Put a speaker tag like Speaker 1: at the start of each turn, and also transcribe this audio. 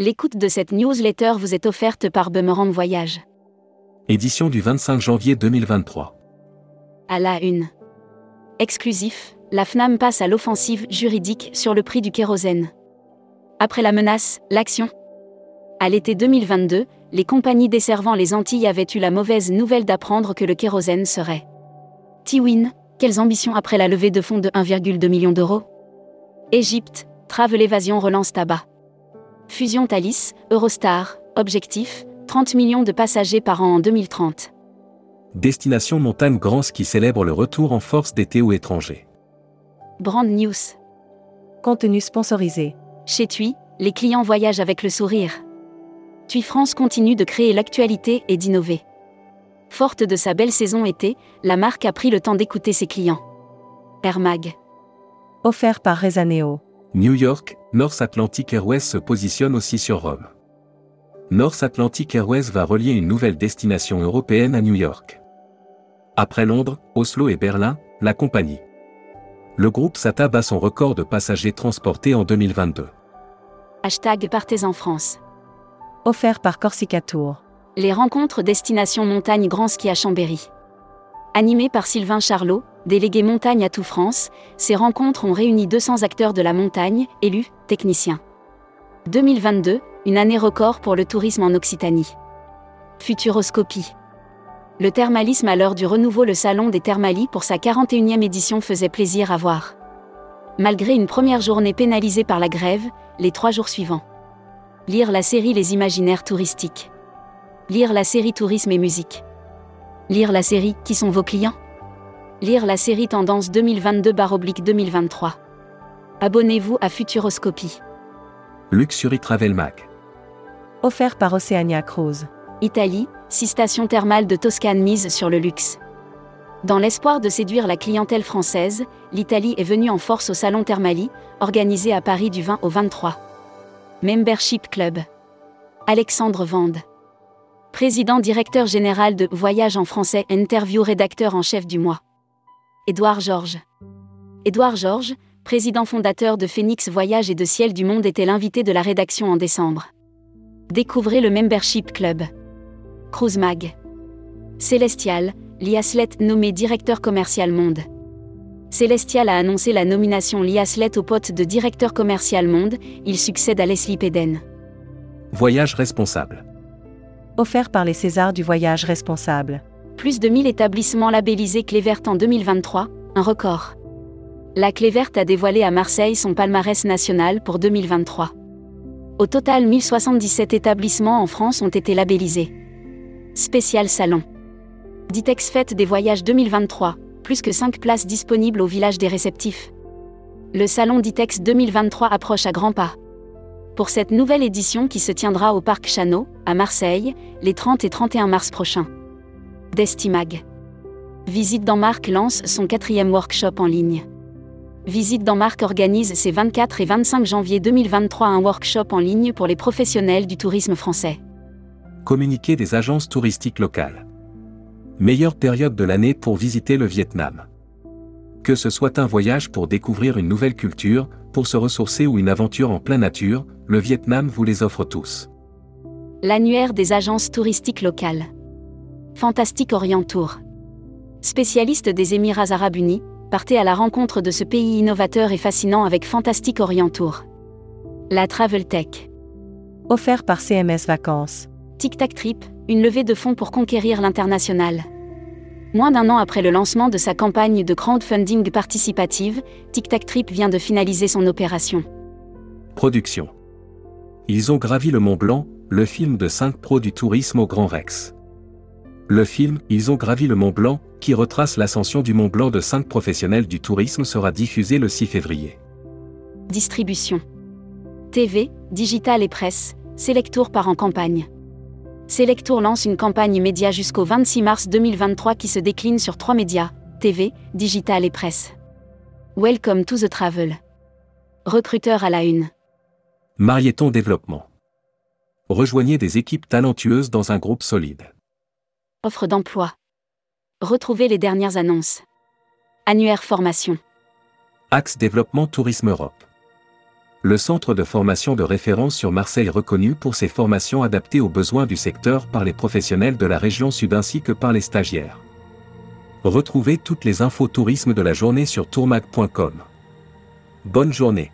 Speaker 1: L'écoute de cette newsletter vous est offerte par Boomerang Voyage.
Speaker 2: Édition du 25 janvier 2023.
Speaker 1: À la une. Exclusif, la FNAM passe à l'offensive juridique sur le prix du kérosène. Après la menace, l'action. À l'été 2022, les compagnies desservant les Antilles avaient eu la mauvaise nouvelle d'apprendre que le kérosène serait. Tiwin, quelles ambitions après la levée de fonds de 1,2 million d'euros? Égypte, Travel Évasion relance tabac. Fusion Thalys, Eurostar, objectif, 30 millions de passagers par an en 2030.
Speaker 2: Destination Montagne Grand qui célèbre le retour en force d'été ou étranger.
Speaker 1: Brand News.
Speaker 3: Contenu sponsorisé.
Speaker 1: Chez TUI, les clients voyagent avec le sourire. TUI France continue de créer l'actualité et d'innover. Forte de sa belle saison été, la marque a pris le temps d'écouter ses clients. Air Mag.
Speaker 3: Offert par Rezaneo.
Speaker 2: New York, North Atlantic Airways se positionne aussi sur Rome. North Atlantic Airways va relier une nouvelle destination européenne à New York. Après Londres, Oslo et Berlin, la compagnie. Le groupe SATA bat son record de passagers transportés en 2022.
Speaker 1: Hashtag Partez en France.
Speaker 3: Offert par Corsica Tour.
Speaker 1: Les rencontres Destination Montagne Grand Ski à Chambéry. Animé par Sylvain Charlot, délégué montagne à tout France, ces rencontres ont réuni 200 acteurs de la montagne, élus, techniciens. 2022, une année record pour le tourisme en Occitanie. Futuroscopie. Le thermalisme à l'heure du renouveau Le Salon des Thermalies pour sa 41e édition faisait plaisir à voir. Malgré une première journée pénalisée par la grève, les trois jours suivants. Lire la série Les Imaginaires touristiques. Lire la série Tourisme et musique. Lire la série Qui sont vos clients? Lire la série Tendance 2022-2023. Abonnez-vous à Futuroscopie.
Speaker 2: Luxury Travel Mag.
Speaker 3: Offert par Oceania Cruise.
Speaker 1: Italie, six stations thermales de Toscane mises sur le luxe. Dans l'espoir de séduire la clientèle française, l'Italie est venue en force au Salon Thermali, organisé à Paris du 20 au 23. Membership Club. Alexandre Vande. Président directeur général de Voyage en français, interview rédacteur en chef du mois. Édouard Georges. Édouard Georges, président fondateur de Phoenix Voyage et de Ciel du Monde, était l'invité de la rédaction en décembre. Découvrez le Membership Club. Cruise Mag. Célestial, Liaslet nommé directeur commercial Monde. Célestial a annoncé la nomination Liaslet au poste de directeur commercial Monde, il succède à Leslie Peden.
Speaker 2: Voyage responsable.
Speaker 3: Offert par les Césars du voyage responsable.
Speaker 1: Plus de 1000 établissements labellisés Clé verte en 2023, un record. La Clé verte a dévoilé à Marseille son palmarès national pour 2023. Au total, 1077 établissements en France ont été labellisés. Spécial Salon. Ditex Fête des Voyages 2023, plus que 5 places disponibles au village des réceptifs. Le Salon Ditex 2023 approche à grands pas. Pour cette nouvelle édition qui se tiendra au Parc Chano, à Marseille, les 30 et 31 mars prochains. Destimag. Visite Denmark lance son quatrième workshop en ligne. Visite Denmark organise ses 24 et 25 janvier 2023 un workshop en ligne pour les professionnels du tourisme français.
Speaker 2: Communiqué des agences touristiques locales. Meilleure période de l'année pour visiter le Vietnam. Que ce soit un voyage pour découvrir une nouvelle culture, pour se ressourcer ou une aventure en pleine nature, le Vietnam vous les offre tous.
Speaker 1: L'annuaire des agences touristiques locales. Fantastique Orient Tour. Spécialiste des Émirats arabes unis, partez à la rencontre de ce pays innovateur et fascinant avec Fantastique Orient Tour. La Travel Tech.
Speaker 3: Offert par CMS Vacances.
Speaker 1: Tic Tac Trip, une levée de fonds pour conquérir l'international. Moins d'un an après le lancement de sa campagne de crowdfunding participative, Tic Tac Trip vient de finaliser son opération.
Speaker 2: Production. Ils ont gravi le Mont Blanc, le film de 5 pros du tourisme au Grand Rex. Le film Ils ont gravi le Mont Blanc, qui retrace l'ascension du Mont Blanc de 5 professionnels du tourisme, sera diffusé le 6 février.
Speaker 1: Distribution. TV, digital et presse, Selectour part en campagne. Selectour lance une campagne média jusqu'au 26 mars 2023 qui se décline sur trois médias, TV, digital et presse. Welcome to the travel. Recruteur à la une.
Speaker 2: Marieton Développement. Rejoignez des équipes talentueuses dans un groupe solide.
Speaker 1: Offre d'emploi. Retrouvez les dernières annonces. Annuaire formation.
Speaker 2: Axe Développement Tourisme Europe. Le centre de formation de référence sur Marseille reconnu pour ses formations adaptées aux besoins du secteur par les professionnels de la région sud ainsi que par les stagiaires. Retrouvez toutes les infos tourisme de la journée sur tourmag.com. Bonne journée.